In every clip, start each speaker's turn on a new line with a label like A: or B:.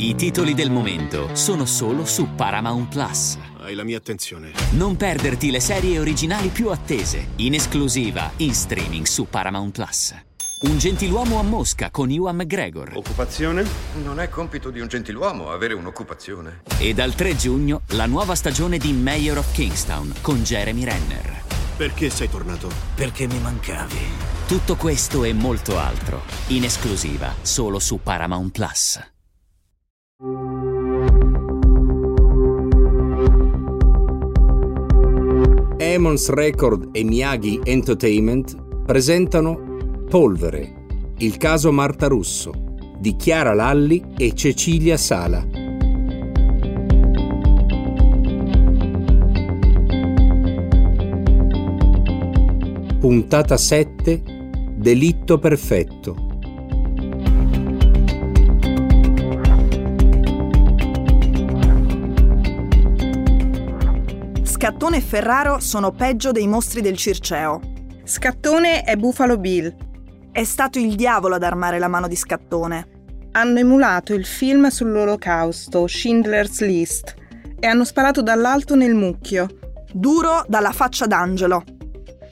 A: I titoli del momento sono solo su Paramount Plus.
B: Hai la mia attenzione.
A: Non perderti le serie originali più attese, in esclusiva in streaming su Paramount Plus. Un gentiluomo a Mosca con Ewan McGregor.
B: Occupazione?
C: Non è compito di un gentiluomo avere un'occupazione.
A: E dal 3 giugno la nuova stagione di Mayor of Kingstown con Jeremy Renner.
B: Perché sei tornato?
A: Perché mi mancavi. Tutto questo e molto altro, in esclusiva solo su Paramount Plus.
D: Emons Record e Miyagi Entertainment presentano Polvere, il caso Marta Russo, di Chiara Lalli e Cecilia Sala. Puntata 7 Delitto perfetto.
E: Scattone e Ferraro sono peggio dei mostri del Circeo.
F: Scattone è Buffalo Bill.
E: È stato il diavolo ad armare la mano di Scattone.
F: Hanno emulato il film sull'olocausto, Schindler's List, e hanno sparato dall'alto nel mucchio.
E: Duro dalla faccia d'angelo.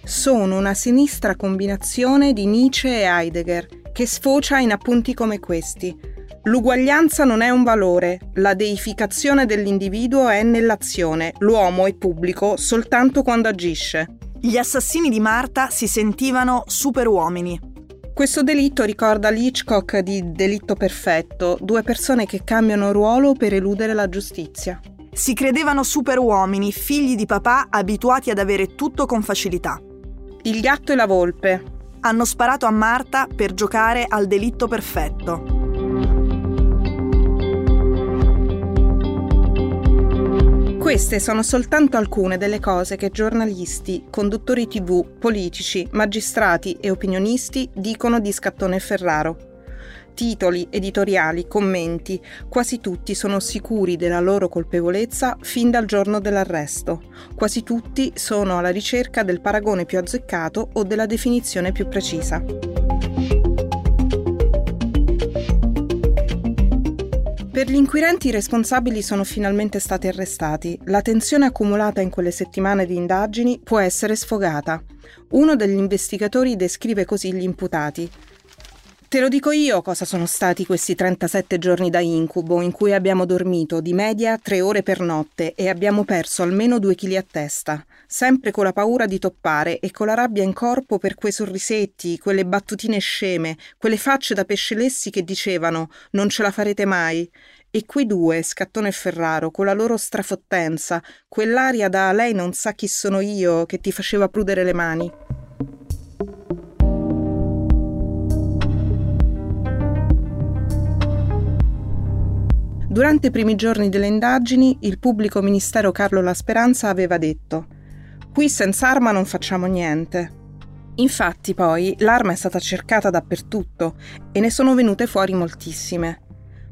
F: Sono una sinistra combinazione di Nietzsche e Heidegger, che sfocia in appunti come questi. L'uguaglianza non è un valore, la deificazione dell'individuo è nell'azione, l'uomo è pubblico soltanto quando agisce.
E: Gli assassini di Marta si sentivano superuomini.
F: Questo delitto ricorda l'Hitchcock di Delitto Perfetto, due persone che cambiano ruolo per eludere la giustizia.
E: Si credevano superuomini, figli di papà abituati ad avere tutto con facilità.
F: Il gatto e la volpe.
E: Hanno sparato a Marta per giocare al delitto perfetto.
F: Queste sono soltanto alcune delle cose che giornalisti, conduttori tv, politici, magistrati e opinionisti dicono di Scattone Ferraro. Titoli, editoriali, commenti, quasi tutti sono sicuri della loro colpevolezza fin dal giorno dell'arresto. Quasi tutti sono alla ricerca del paragone più azzeccato o della definizione più precisa. Per gli inquirenti i responsabili sono finalmente stati arrestati. La tensione accumulata in quelle settimane di indagini può essere sfogata. Uno degli investigatori descrive così gli imputati. Te lo dico io cosa sono stati questi 37 giorni da incubo in cui abbiamo dormito di media tre ore per notte e abbiamo perso almeno due chili a testa, sempre con la paura di toppare e con la rabbia in corpo per quei sorrisetti, quelle battutine sceme, quelle facce da pescelessi che dicevano non ce la farete mai. E quei due, Scattone e Ferraro, con la loro strafottenza, quell'aria da lei non sa chi sono io che ti faceva prudere le mani. Durante i primi giorni delle indagini, il pubblico ministero Carlo La Speranza aveva detto: Qui senza arma non facciamo niente. Infatti, poi, l'arma è stata cercata dappertutto e ne sono venute fuori moltissime.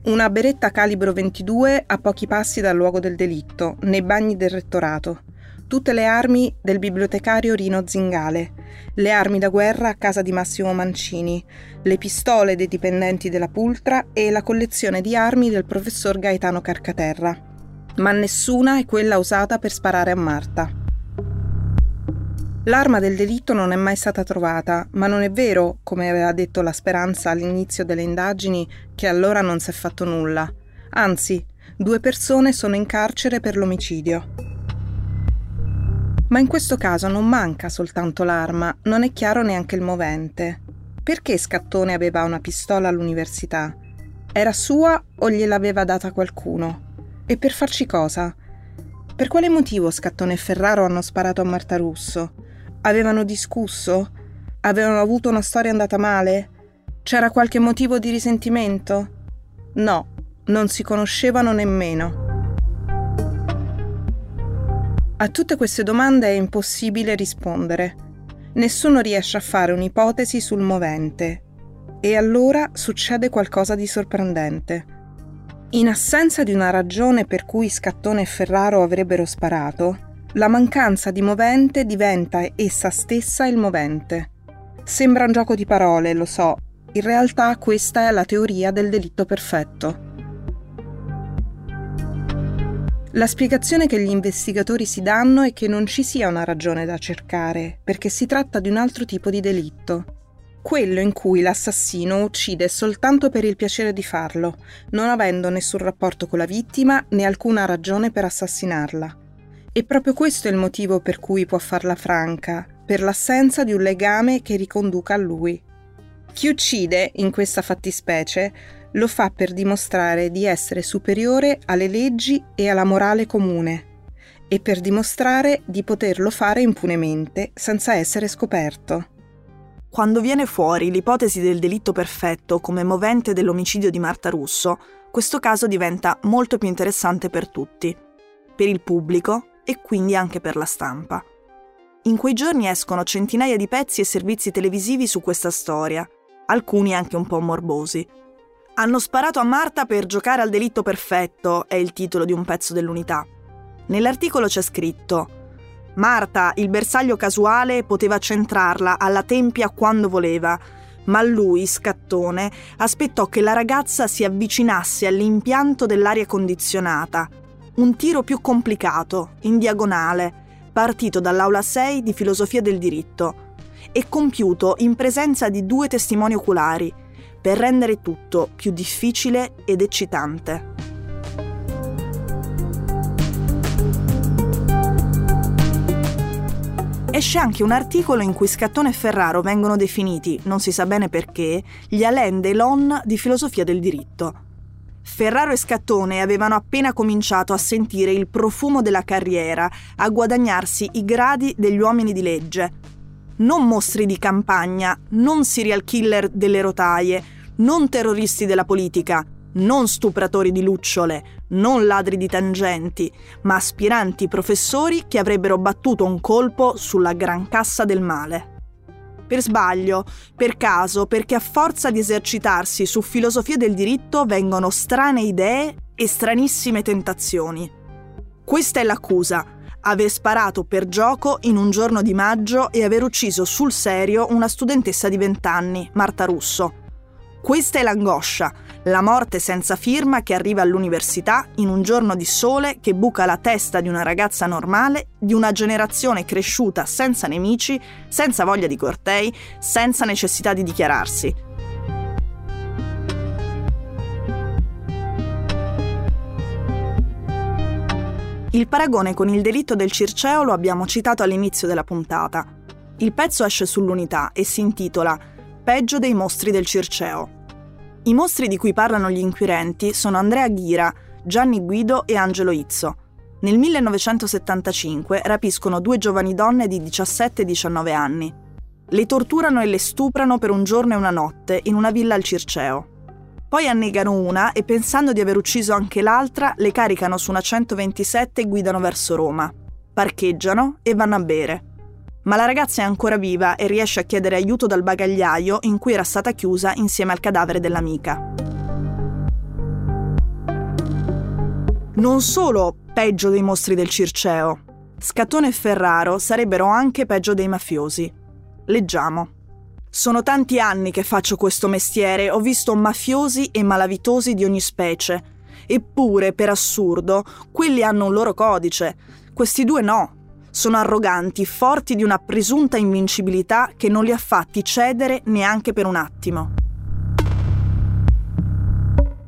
F: Una beretta calibro 22 a pochi passi dal luogo del delitto, nei bagni del rettorato. Tutte le armi del bibliotecario Rino Zingale, le armi da guerra a casa di Massimo Mancini, le pistole dei dipendenti della Pultra e la collezione di armi del professor Gaetano Carcaterra. Ma nessuna è quella usata per sparare a Marta. L'arma del delitto non è mai stata trovata, ma non è vero, come aveva detto la Speranza all'inizio delle indagini, che allora non si è fatto nulla. Anzi, due persone sono in carcere per l'omicidio. Ma in questo caso non manca soltanto l'arma, non è chiaro neanche il movente. Perché Scattone aveva una pistola all'università? Era sua o gliel'aveva data qualcuno? E per farci cosa? Per quale motivo Scattone e Ferraro hanno sparato a Marta Russo? Avevano discusso? Avevano avuto una storia andata male? C'era qualche motivo di risentimento? No, non si conoscevano nemmeno. A tutte queste domande è impossibile rispondere. Nessuno riesce a fare un'ipotesi sul movente. E allora succede qualcosa di sorprendente. In assenza di una ragione per cui Scattone e Ferraro avrebbero sparato, la mancanza di movente diventa essa stessa il movente. Sembra un gioco di parole, lo so. In realtà questa è la teoria del delitto perfetto. La spiegazione che gli investigatori si danno è che non ci sia una ragione da cercare, perché si tratta di un altro tipo di delitto. Quello in cui l'assassino uccide soltanto per il piacere di farlo, non avendo nessun rapporto con la vittima né alcuna ragione per assassinarla. E proprio questo è il motivo per cui può farla franca, per l'assenza di un legame che riconduca a lui. Chi uccide, in questa fattispecie, lo fa per dimostrare di essere superiore alle leggi e alla morale comune e per dimostrare di poterlo fare impunemente senza essere scoperto.
E: Quando viene fuori l'ipotesi del delitto perfetto come movente dell'omicidio di Marta Russo, questo caso diventa molto più interessante per tutti, per il pubblico e quindi anche per la stampa. In quei giorni escono centinaia di pezzi e servizi televisivi su questa storia, alcuni anche un po' morbosi. Hanno sparato a Marta per giocare al delitto perfetto, è il titolo di un pezzo dell'unità. Nell'articolo c'è scritto Marta, il bersaglio casuale, poteva centrarla alla tempia quando voleva, ma lui, scattone, aspettò che la ragazza si avvicinasse all'impianto dell'aria condizionata. Un tiro più complicato, in diagonale, partito dall'aula 6 di filosofia del diritto e compiuto in presenza di due testimoni oculari, per rendere tutto più difficile ed eccitante. Esce anche un articolo in cui Scattone e Ferraro vengono definiti, non si sa bene perché, gli Alain Delon di filosofia del diritto. Ferraro e Scattone avevano appena cominciato a sentire il profumo della carriera, a guadagnarsi i gradi degli uomini di legge. Non mostri di campagna, non serial killer delle rotaie, non terroristi della politica, non stupratori di lucciole, non ladri di tangenti, ma aspiranti professori che avrebbero battuto un colpo sulla gran cassa del male. Per sbaglio, per caso, perché a forza di esercitarsi su filosofia del diritto vengono strane idee e stranissime tentazioni. Questa è l'accusa, aver sparato per gioco in un giorno di maggio e aver ucciso sul serio una studentessa di 20 anni, Marta Russo, questa è l'angoscia, la morte senza firma che arriva all'università in un giorno di sole che buca la testa di una ragazza normale, di una generazione cresciuta senza nemici, senza voglia di cortei, senza necessità di dichiararsi. Il paragone con il delitto del Circeo lo abbiamo citato all'inizio della puntata. Il pezzo esce sull'unità e si intitola peggio dei mostri del Circeo. I mostri di cui parlano gli inquirenti sono Andrea Ghira, Gianni Guido e Angelo Izzo. Nel 1975 rapiscono due giovani donne di 17 e 19 anni. Le torturano e le stuprano per un giorno e una notte in una villa al Circeo. Poi annegano una e pensando di aver ucciso anche l'altra, le caricano su una 127 e guidano verso Roma. Parcheggiano e vanno a bere ma la ragazza è ancora viva e riesce a chiedere aiuto dal bagagliaio in cui era stata chiusa insieme al cadavere dell'amica. Non solo peggio dei mostri del Circeo, Scattone e Ferraro sarebbero anche peggio dei mafiosi. Leggiamo. Sono tanti anni che faccio questo mestiere, ho visto mafiosi e malavitosi di ogni specie. Eppure, per assurdo, quelli hanno un loro codice. Questi due no, sono arroganti, forti di una presunta invincibilità che non li ha fatti cedere neanche per un attimo.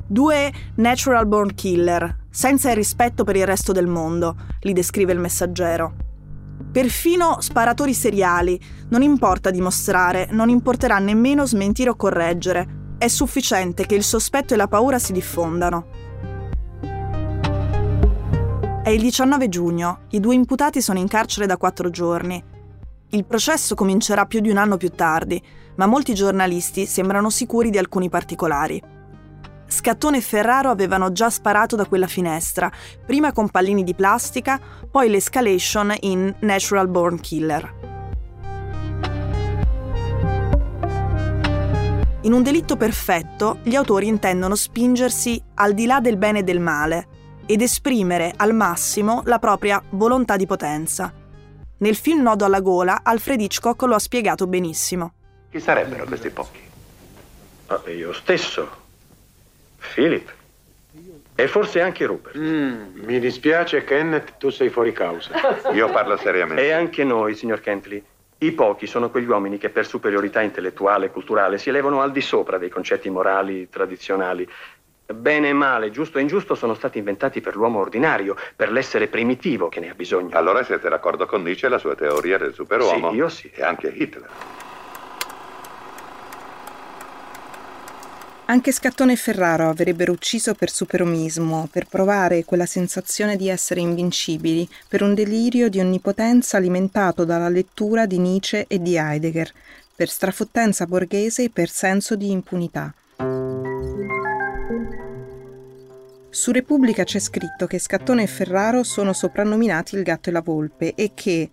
E: Due natural born killer, senza il rispetto per il resto del mondo, li descrive il messaggero. Perfino sparatori seriali, non importa dimostrare, non importerà nemmeno smentire o correggere. È sufficiente che il sospetto e la paura si diffondano. È il 19 giugno, i due imputati sono in carcere da quattro giorni. Il processo comincerà più di un anno più tardi, ma molti giornalisti sembrano sicuri di alcuni particolari. Scattone e Ferraro avevano già sparato da quella finestra, prima con pallini di plastica, poi l'escalation in Natural Born Killer. In un delitto perfetto, gli autori intendono spingersi al di là del bene e del male, ed esprimere al massimo la propria volontà di potenza. Nel film Nodo alla gola, Alfred Hitchcock lo ha spiegato benissimo.
G: Chi sarebbero questi pochi?
C: Ah, io stesso. Philip.
G: E forse anche Rupert.
H: Mm, mi dispiace, Kenneth, tu sei fuori causa.
C: Io parlo seriamente.
G: E anche noi, signor Kentley. I pochi sono quegli uomini che per superiorità intellettuale e culturale si elevano al di sopra dei concetti morali tradizionali. Bene e male, giusto e ingiusto sono stati inventati per l'uomo ordinario, per l'essere primitivo che ne ha bisogno.
C: Allora siete d'accordo con Nietzsche e la sua teoria del superuomo?
G: Sì, io sì.
C: E anche Hitler.
F: Anche Scattone e Ferraro avrebbero ucciso per superomismo, per provare quella sensazione di essere invincibili, per un delirio di onnipotenza alimentato dalla lettura di Nietzsche e di Heidegger, per strafottenza borghese e per senso di impunità. Su Repubblica c'è scritto che Scattone e Ferraro sono soprannominati il gatto e la volpe e che,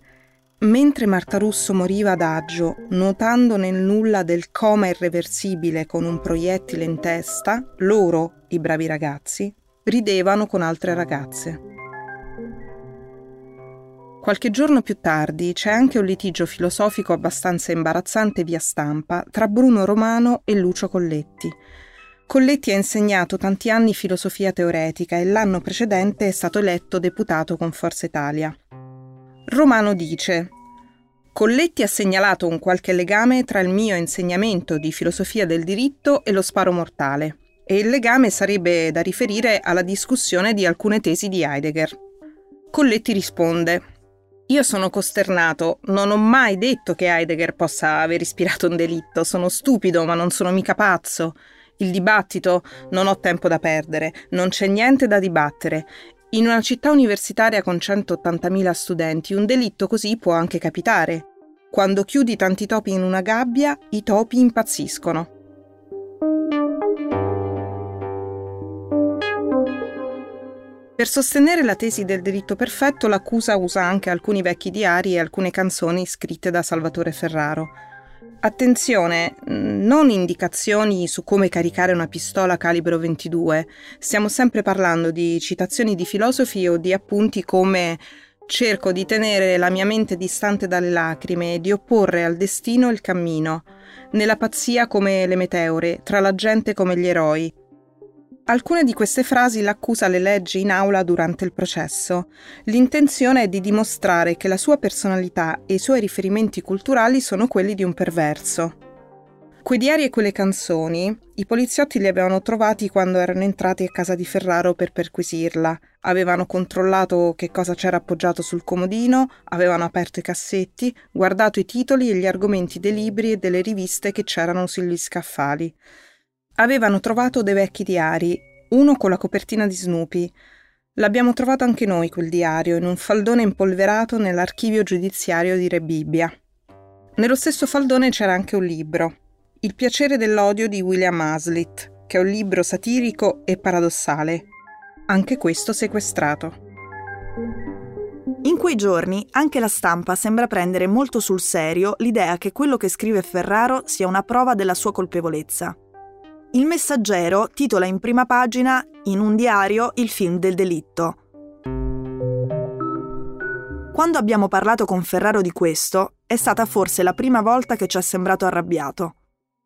F: Mentre Marta Russo moriva adagio, nuotando nel nulla del coma irreversibile con un proiettile in testa, loro, i bravi ragazzi, ridevano con altre ragazze. Qualche giorno più tardi c'è anche un litigio filosofico abbastanza imbarazzante via stampa tra Bruno Romano e Lucio Colletti. Colletti ha insegnato tanti anni filosofia teoretica e l'anno precedente è stato eletto deputato con Forza Italia. Romano dice Colletti ha segnalato un qualche legame tra il mio insegnamento di filosofia del diritto e lo sparo mortale, e il legame sarebbe da riferire alla discussione di alcune tesi di Heidegger. Colletti risponde io sono costernato, non ho mai detto che Heidegger possa aver ispirato un delitto, sono stupido ma non sono mica pazzo. Il dibattito non ho tempo da perdere, non c'è niente da dibattere in una città universitaria con 180.000 studenti un delitto così può anche capitare. Quando chiudi tanti topi in una gabbia, i topi impazziscono. Per sostenere la tesi del delitto perfetto, l'accusa usa anche alcuni vecchi diari e alcune canzoni scritte da Salvatore Ferraro. Attenzione, non indicazioni su come caricare una pistola calibro 22. Stiamo sempre parlando di citazioni di filosofi o di appunti come cerco di tenere la mia mente distante dalle lacrime e di opporre al destino il cammino, nella pazzia come le meteore, tra la gente come gli eroi, Alcune di queste frasi l'accusa le legge in aula durante il processo. L'intenzione è di dimostrare che la sua personalità e i suoi riferimenti culturali sono quelli di un perverso. Quei diari e quelle canzoni i poliziotti li avevano trovati quando erano entrati a casa di Ferraro per perquisirla. Avevano controllato che cosa c'era appoggiato sul comodino, avevano aperto i cassetti, guardato i titoli e gli argomenti dei libri e delle riviste che c'erano sugli scaffali. Avevano trovato dei vecchi diari, uno con la copertina di Snoopy. L'abbiamo trovato anche noi quel diario, in un faldone impolverato nell'archivio giudiziario di Re Bibbia. Nello stesso faldone c'era anche un libro, Il piacere dell'odio di William Hazlitt, che è un libro satirico e paradossale. Anche questo sequestrato.
E: In quei giorni anche la stampa sembra prendere molto sul serio l'idea che quello che scrive Ferraro sia una prova della sua colpevolezza. Il messaggero titola in prima pagina In un diario il film del delitto. Quando abbiamo parlato con Ferraro di questo, è stata forse la prima volta che ci è sembrato arrabbiato.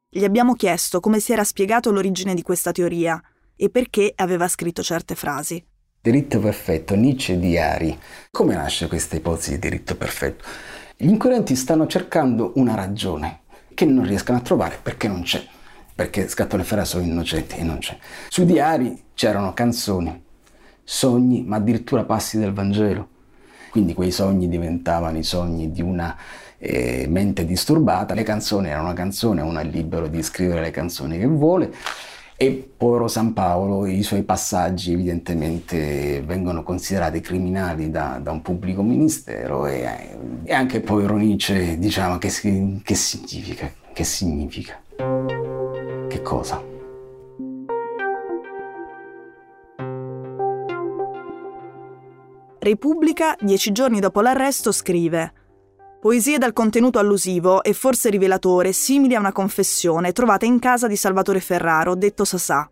E: Gli abbiamo chiesto come si era spiegato l'origine di questa teoria e perché aveva scritto certe frasi.
I: Diritto perfetto, Nietzsche diari. Come nasce questa ipotesi di diritto perfetto? Gli inquirenti stanno cercando una ragione che non riescono a trovare perché non c'è perché Scattone Ferra sono innocenti e non c'è. Sui diari c'erano canzoni, sogni, ma addirittura passi del Vangelo. Quindi quei sogni diventavano i sogni di una eh, mente disturbata, le canzoni erano una canzone, uno è libero di scrivere le canzoni che vuole e povero San Paolo, i suoi passaggi evidentemente vengono considerati criminali da, da un pubblico ministero e, e, anche povero Nietzsche, diciamo, che, che significa? Che significa? Che cosa?
E: Repubblica, dieci giorni dopo l'arresto, scrive Poesie dal contenuto allusivo e forse rivelatore simili a una confessione trovata in casa di Salvatore Ferraro, detto Sasà.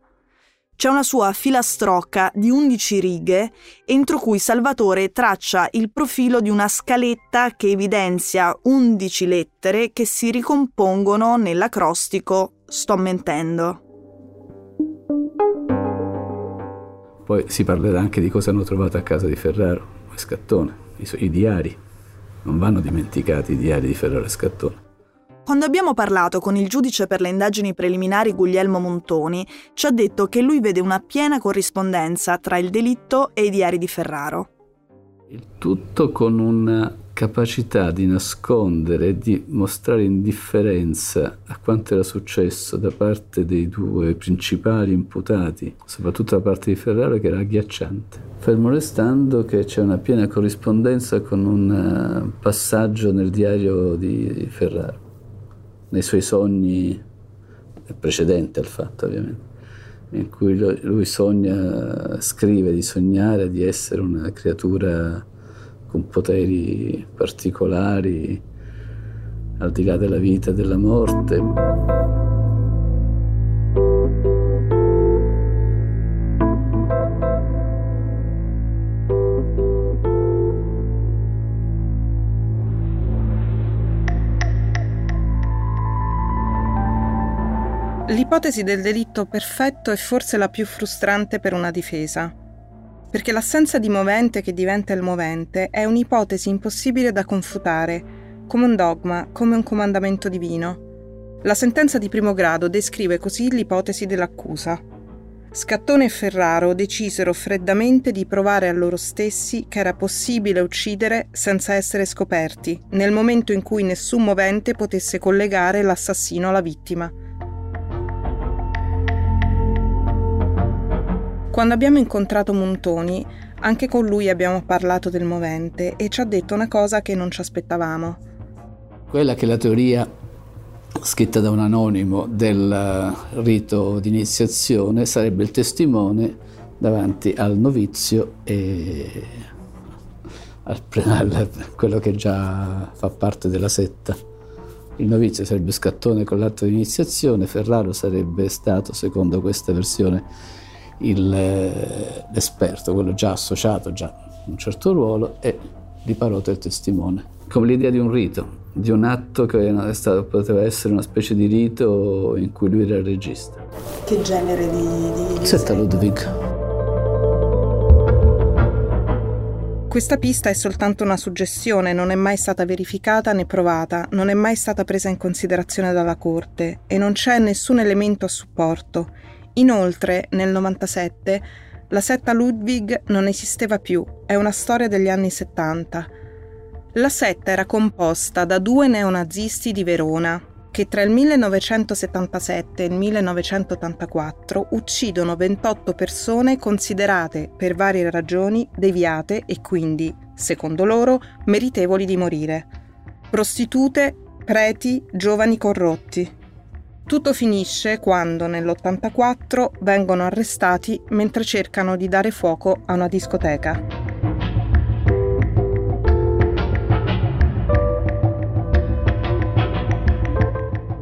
E: C'è una sua filastrocca di 11 righe entro cui Salvatore traccia il profilo di una scaletta che evidenzia 11 lettere che si ricompongono nell'acrostico Sto mentendo.
J: Poi si parlerà anche di cosa hanno trovato a casa di Ferraro e Scattone, i, i diari. Non vanno dimenticati i diari di Ferraro e Scattone.
E: Quando abbiamo parlato con il giudice per le indagini preliminari Guglielmo Montoni, ci ha detto che lui vede una piena corrispondenza tra il delitto e i diari di Ferraro.
J: Il tutto con una capacità di nascondere e di mostrare indifferenza a quanto era successo da parte dei due principali imputati, soprattutto da parte di Ferraro, che era agghiacciante. Fermo restando che c'è una piena corrispondenza con un eh, passaggio nel diario di Ferraro, nei suoi sogni precedenti al fatto ovviamente in cui lui sogna, scrive di sognare di essere una creatura con poteri particolari al di là della vita e della morte.
F: L'ipotesi del delitto perfetto è forse la più frustrante per una difesa, perché l'assenza di movente che diventa il movente è un'ipotesi impossibile da confutare, come un dogma, come un comandamento divino. La sentenza di primo grado descrive così l'ipotesi dell'accusa. Scattone e Ferraro decisero freddamente di provare a loro stessi che era possibile uccidere senza essere scoperti, nel momento in cui nessun movente potesse collegare l'assassino alla vittima. Quando abbiamo incontrato Montoni, anche con lui abbiamo parlato del movente e ci ha detto una cosa che non ci aspettavamo.
J: Quella che la teoria scritta da un anonimo del rito di iniziazione sarebbe il testimone davanti al novizio e al, al, quello che già fa parte della setta. Il novizio sarebbe Scattone con l'atto di iniziazione, Ferraro sarebbe stato, secondo questa versione, il, eh, l'esperto, quello già associato, già un certo ruolo, e di Parota il testimone. Come l'idea di un rito, di un atto che stato, poteva essere una specie di rito in cui lui era il regista.
E: Che genere di... di
J: Setta Ludwig.
F: Questa pista è soltanto una suggestione, non è mai stata verificata né provata, non è mai stata presa in considerazione dalla Corte e non c'è nessun elemento a supporto. Inoltre, nel 97, la setta Ludwig non esisteva più, è una storia degli anni 70. La setta era composta da due neonazisti di Verona, che tra il 1977 e il 1984 uccidono 28 persone considerate, per varie ragioni, deviate e quindi, secondo loro, meritevoli di morire. Prostitute, preti, giovani corrotti. Tutto finisce quando nell'84 vengono arrestati mentre cercano di dare fuoco a una discoteca.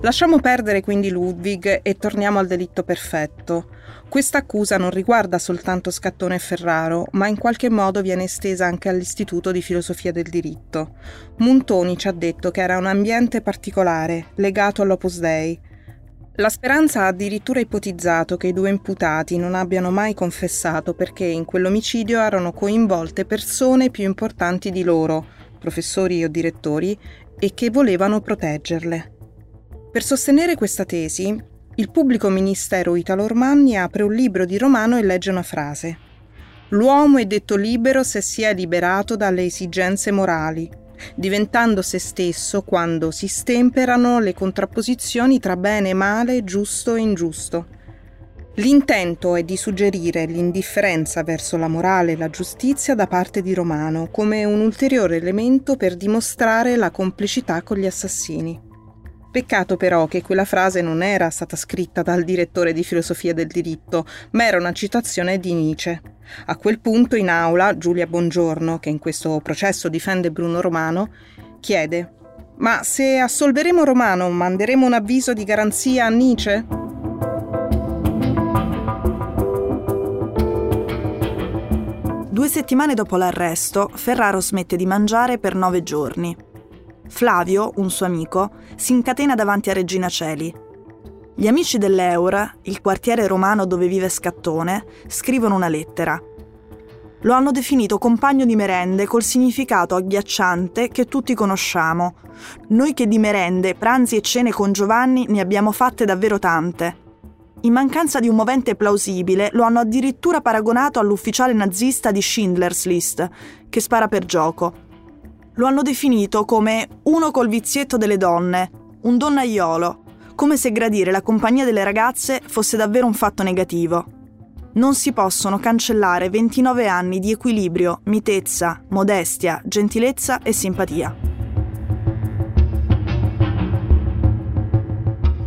F: Lasciamo perdere quindi Ludwig e torniamo al delitto perfetto. Questa accusa non riguarda soltanto Scattone e Ferraro, ma in qualche modo viene estesa anche all'Istituto di Filosofia del Diritto. Montoni ci ha detto che era un ambiente particolare, legato all'Opus Dei, la Speranza ha addirittura ipotizzato che i due imputati non abbiano mai confessato perché in quell'omicidio erano coinvolte persone più importanti di loro, professori o direttori, e che volevano proteggerle. Per sostenere questa tesi, il pubblico ministero Italo Ormanni apre un libro di Romano e legge una frase. L'uomo è detto libero se si è liberato dalle esigenze morali, diventando se stesso quando si stemperano le contrapposizioni tra bene e male, giusto e ingiusto. L'intento è di suggerire l'indifferenza verso la morale e la giustizia da parte di Romano come un ulteriore elemento per dimostrare la complicità con gli assassini. Peccato però che quella frase non era stata scritta dal direttore di filosofia del diritto, ma era una citazione di Nietzsche. A quel punto in aula Giulia Bongiorno, che in questo processo difende Bruno Romano, chiede Ma se assolveremo Romano manderemo un avviso di garanzia a Nietzsche?
E: Due settimane dopo l'arresto, Ferraro smette di mangiare per nove giorni. Flavio, un suo amico, si incatena davanti a Regina Celi. Gli amici dell'Eur, il quartiere romano dove vive Scattone, scrivono una lettera. Lo hanno definito compagno di merende col significato agghiacciante che tutti conosciamo. Noi che di merende, pranzi e cene con Giovanni ne abbiamo fatte davvero tante. In mancanza di un movente plausibile, lo hanno addirittura paragonato all'ufficiale nazista di Schindler's List, che spara per gioco. Lo hanno definito come uno col vizietto delle donne, un donnaiolo, come se gradire la compagnia delle ragazze fosse davvero un fatto negativo. Non si possono cancellare 29 anni di equilibrio, mitezza, modestia, gentilezza e simpatia.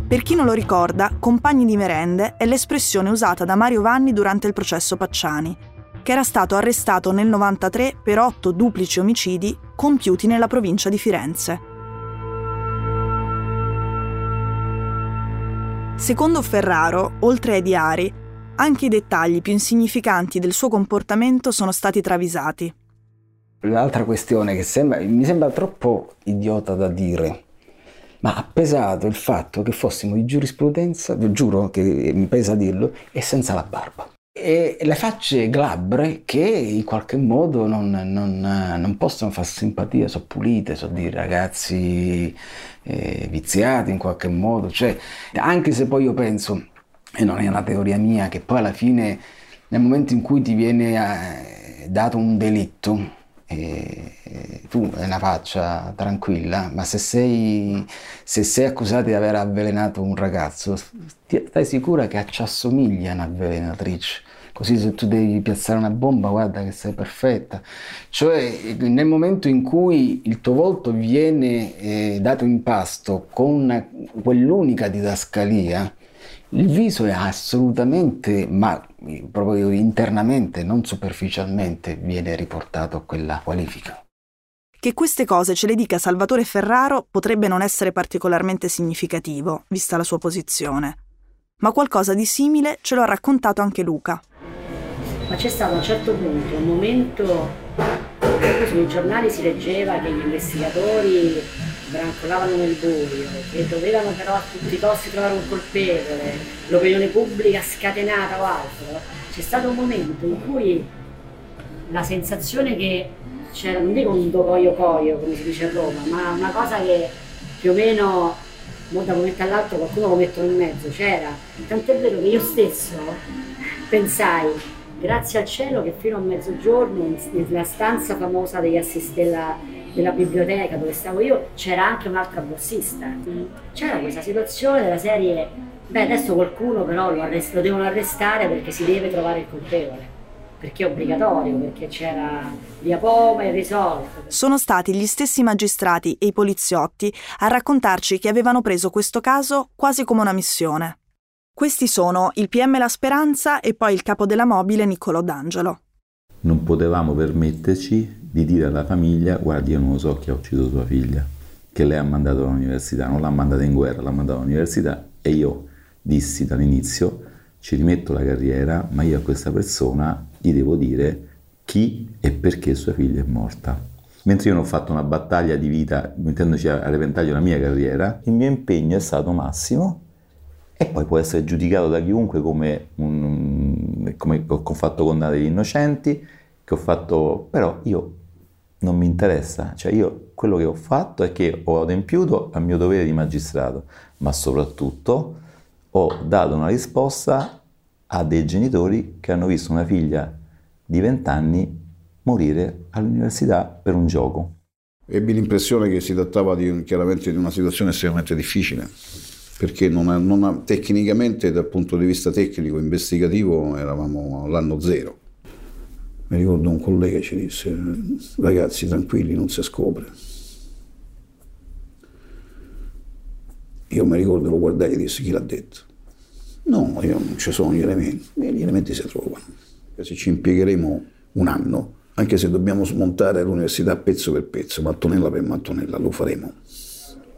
E: Per chi non lo ricorda, compagni di merende è l'espressione usata da Mario Vanni durante il processo Pacciani, che era stato arrestato nel 93 per otto duplici omicidi compiuti nella provincia di Firenze. Secondo Ferraro, oltre ai diari, anche i dettagli più insignificanti del suo comportamento sono stati travisati.
I: L'altra questione che sembra, mi sembra troppo idiota da dire, ma ha pesato il fatto che fossimo di giurisprudenza, giuro che mi pesa dirlo, e senza la barba e le facce glabre che in qualche modo non, non, non possono far simpatia, sono pulite, sono di ragazzi eh, viziati in qualche modo, cioè, anche se poi io penso, e non è una teoria mia, che poi alla fine nel momento in cui ti viene eh, dato un delitto, eh, tu hai una faccia tranquilla, ma se sei, se sei accusato di aver avvelenato un ragazzo, stai sicura che ci assomiglia a un'avvelenatrice così se tu devi piazzare una bomba guarda che sei perfetta. Cioè nel momento in cui il tuo volto viene eh, dato in pasto con quell'unica didascalia, il viso è assolutamente, ma proprio internamente, non superficialmente, viene riportato a quella qualifica.
E: Che queste cose ce le dica Salvatore Ferraro potrebbe non essere particolarmente significativo, vista la sua posizione. Ma qualcosa di simile ce lo ha raccontato anche Luca
K: ma c'è stato a un certo punto un momento sui giornali si leggeva che gli investigatori brancolavano nel buio, che dovevano però a tutti i costi trovare un colpevole, l'opinione pubblica scatenata o altro. C'è stato un momento in cui la sensazione che c'era, non dico un docoio coio come si dice a Roma, ma una cosa che più o meno da un momento all'altro qualcuno lo mettono in mezzo, c'era. Tant'è vero che io stesso pensai grazie al cielo che fino a mezzogiorno nella stanza famosa degli assistenti della, biblioteca dove stavo io c'era anche un'altra borsista. C'era questa situazione della serie, beh adesso qualcuno però lo, arrest- lo devono arrestare perché si deve trovare il colpevole perché è obbligatorio, perché c'era via Poma e risolto.
E: Sono stati gli stessi magistrati e i poliziotti a raccontarci che avevano preso questo caso quasi come una missione. Questi sono il PM La Speranza e poi il capo della mobile Niccolò D'Angelo.
L: Non potevamo permetterci di dire alla famiglia guardi io non so chi ha ucciso sua figlia, che lei ha mandato all'università, non l'ha mandata in guerra, l'ha mandata all'università e io dissi dall'inizio ci rimetto la carriera, ma io a questa persona gli devo dire chi e perché sua figlia è morta. Mentre io non ho fatto una battaglia di vita mettendoci a repentaglio la mia carriera, il mio impegno è stato massimo e poi può essere giudicato da chiunque come, un, come ho fatto con degli innocenti, che ho fatto, però io non mi interessa, cioè io quello che ho fatto è che ho adempiuto al mio dovere di magistrato, ma soprattutto ho dato una risposta a dei genitori che hanno visto una figlia di 20 anni morire all'università per un gioco.
M: Ebbi l'impressione che si trattava di, chiaramente di una situazione estremamente difficile perché non non tecnicamente dal punto di vista tecnico investigativo eravamo all'anno zero. Mi ricordo un collega ci disse ragazzi tranquilli non si scopre. Io mi ricordo lo guardai e disse chi l'ha detto. No, io non ci sono gli elementi, gli elementi si trovano. Se ci impiegheremo un anno, anche se dobbiamo smontare l'università pezzo per pezzo, mattonella per mattonella, lo faremo.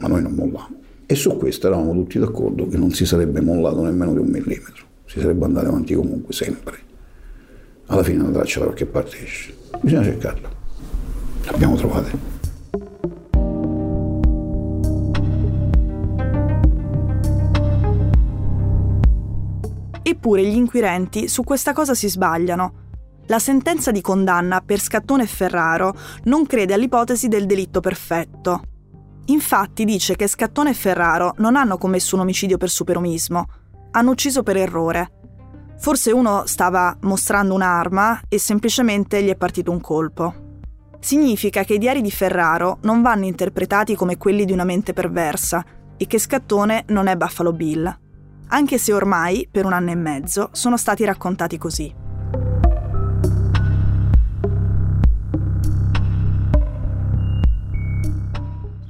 M: Ma noi non molliamo. E su questo eravamo tutti d'accordo che non si sarebbe mollato nemmeno di un millimetro, si sarebbe andato avanti comunque, sempre. Alla fine una traccia da qualche parte esce. Bisogna cercarla. L'abbiamo trovata.
E: Eppure gli inquirenti su questa cosa si sbagliano. La sentenza di condanna per Scattone e Ferraro non crede all'ipotesi del delitto perfetto. Infatti dice che Scattone e Ferraro non hanno commesso un omicidio per superomismo, hanno ucciso per errore. Forse uno stava mostrando un'arma e semplicemente gli è partito un colpo. Significa che i diari di Ferraro non vanno interpretati come quelli di una mente perversa e che Scattone non è Buffalo Bill, anche se ormai, per un anno e mezzo, sono stati raccontati così.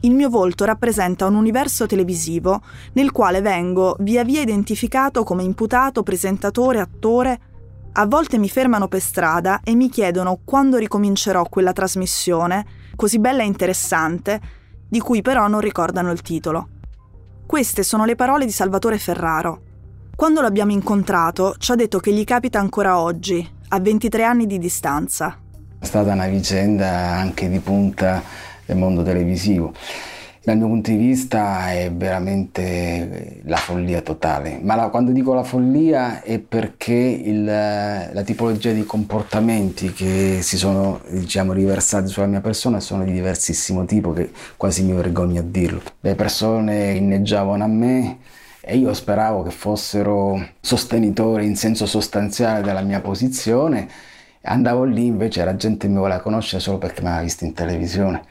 E: Il mio volto rappresenta un universo televisivo nel quale vengo via via identificato come imputato, presentatore, attore. A volte mi fermano per strada e mi chiedono quando ricomincerò quella trasmissione, così bella e interessante, di cui però non ricordano il titolo. Queste sono le parole di Salvatore Ferraro. Quando l'abbiamo incontrato ci ha detto che gli capita ancora oggi, a 23 anni di distanza.
I: È stata una vicenda anche di punta del mondo televisivo. Dal mio punto di vista è veramente la follia totale, ma la, quando dico la follia è perché il, la tipologia di comportamenti che si sono diciamo, riversati sulla mia persona sono di diversissimo tipo, che quasi mi vergogno a dirlo. Le persone inneggiavano a me, e io speravo che fossero sostenitori in senso sostanziale della mia posizione Andavo lì invece la gente mi voleva conoscere solo perché mi aveva visto in televisione.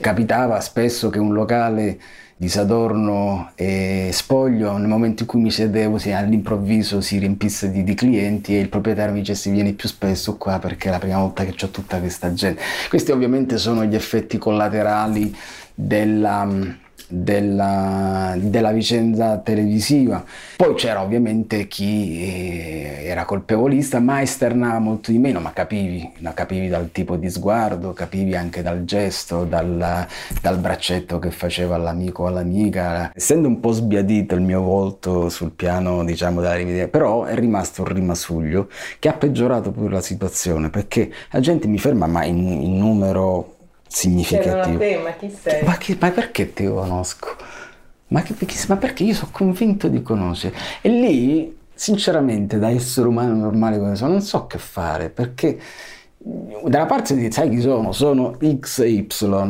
I: Capitava spesso che un locale di Sadorno e Spoglio, nel momento in cui mi sedevo, all'improvviso si riempisse di, di, clienti e il proprietario mi dicesse vieni più spesso qua perché è la prima volta che ho tutta questa gente. Questi ovviamente sono gli effetti collaterali della della, della, vicenda televisiva. Poi c'era ovviamente chi eh, era colpevolista, ma esternava molto di meno, ma capivi, no, capivi dal tipo di sguardo, capivi anche dal gesto, dal, dal braccetto che faceva all'amico o all'amica. Essendo un po' sbiadito il mio volto sul piano, diciamo, della rividia, però è rimasto un rimasuglio che ha peggiorato pure la situazione, perché la gente mi ferma, ma in, in numero significativo.
F: Te, ma chi sei?
I: Ma, che, ma, perché ti conosco? Ma, che, ma, perché io sono convinto di conoscere? E lì, sinceramente, da essere umano normale come sono, non so che fare, perché dalla parte di sai chi sono? Sono X e Y,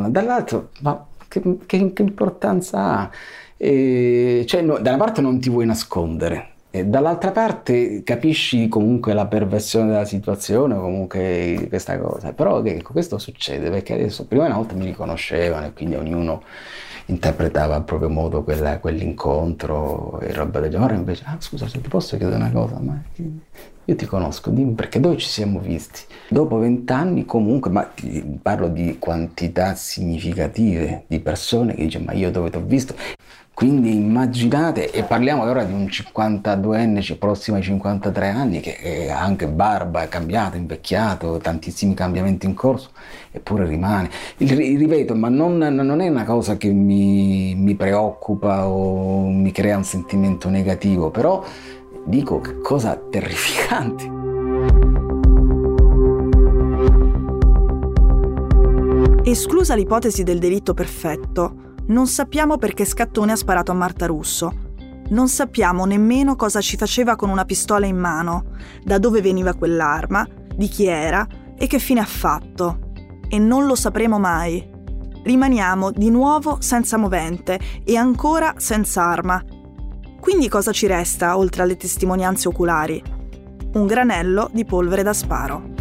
I: dall'altro, ma che, che, che importanza ha? E, cioè, no, da una parte non ti vuoi nascondere, dall'altra parte capisci comunque la perversione della situazione, comunque questa cosa, però ecco, questo succede perché adesso prima una volta mi riconoscevano e quindi ognuno interpretava a proprio modo quella, quell'incontro e roba del genere, invece, ah scusa se ti posso chiedere una cosa, ma io ti conosco, dimmi perché dove ci siamo visti? Dopo vent'anni comunque, ma parlo di quantità significative di persone che dicono ma io dove ti ho visto? Quindi immaginate, e parliamo ora di un 52enne prossimo ai 53 anni, che ha anche barba, è cambiato, invecchiato, tantissimi cambiamenti in corso, eppure rimane. Ripeto, ma non, non, è una cosa che mi, mi preoccupa o mi crea un sentimento negativo, però dico che cosa terrificante.
E: Esclusa l'ipotesi del delitto perfetto, non sappiamo perché Scattone ha sparato a Marta Russo. Non sappiamo nemmeno cosa ci faceva con una pistola in mano, da dove veniva quell'arma, di chi era e che fine ha fatto. E non lo sapremo mai. Rimaniamo di nuovo senza movente e ancora senza arma. Quindi cosa ci resta oltre alle testimonianze oculari? Un granello di polvere da sparo.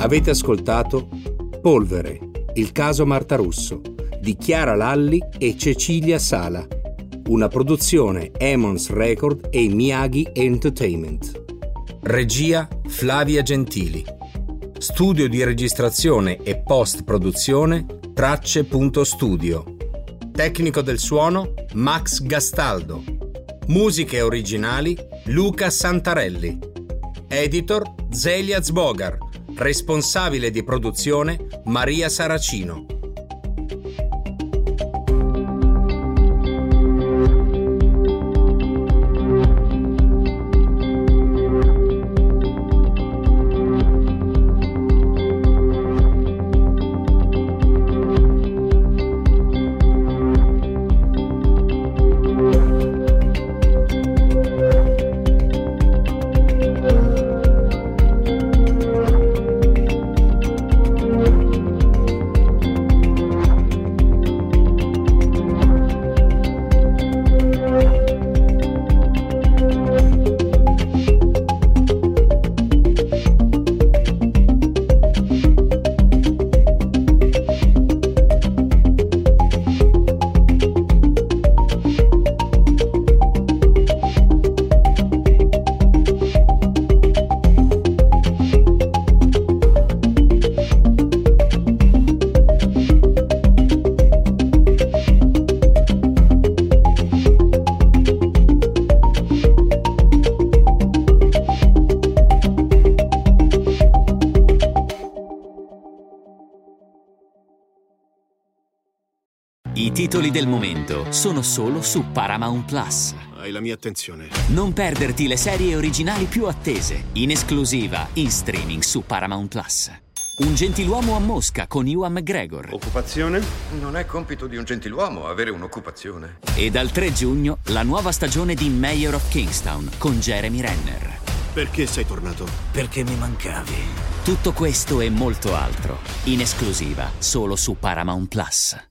D: Avete ascoltato Polvere, il caso Marta Russo di Chiara Lalli e Cecilia Sala, una produzione Emons Record e Miyagi Entertainment. Regia Flavia Gentili. Studio di registrazione e post-produzione Tracce.studio. Tecnico del suono Max Gastaldo. Musiche originali Luca Santarelli. Editor Zelia Zbogar Responsabile di produzione Maria Saracino.
A: Titoli del momento sono solo su Paramount Plus.
B: Hai la mia attenzione.
A: Non perderti le serie originali più attese, in esclusiva in streaming su Paramount Plus. Un gentiluomo a Mosca con Ewan McGregor.
C: Occupazione? Non è compito di un gentiluomo avere un'occupazione.
A: E dal 3 giugno la nuova stagione di Mayor of Kingstown con Jeremy Renner.
B: Perché sei tornato?
A: Perché mi mancavi. Tutto questo e molto altro, in esclusiva solo su Paramount Plus.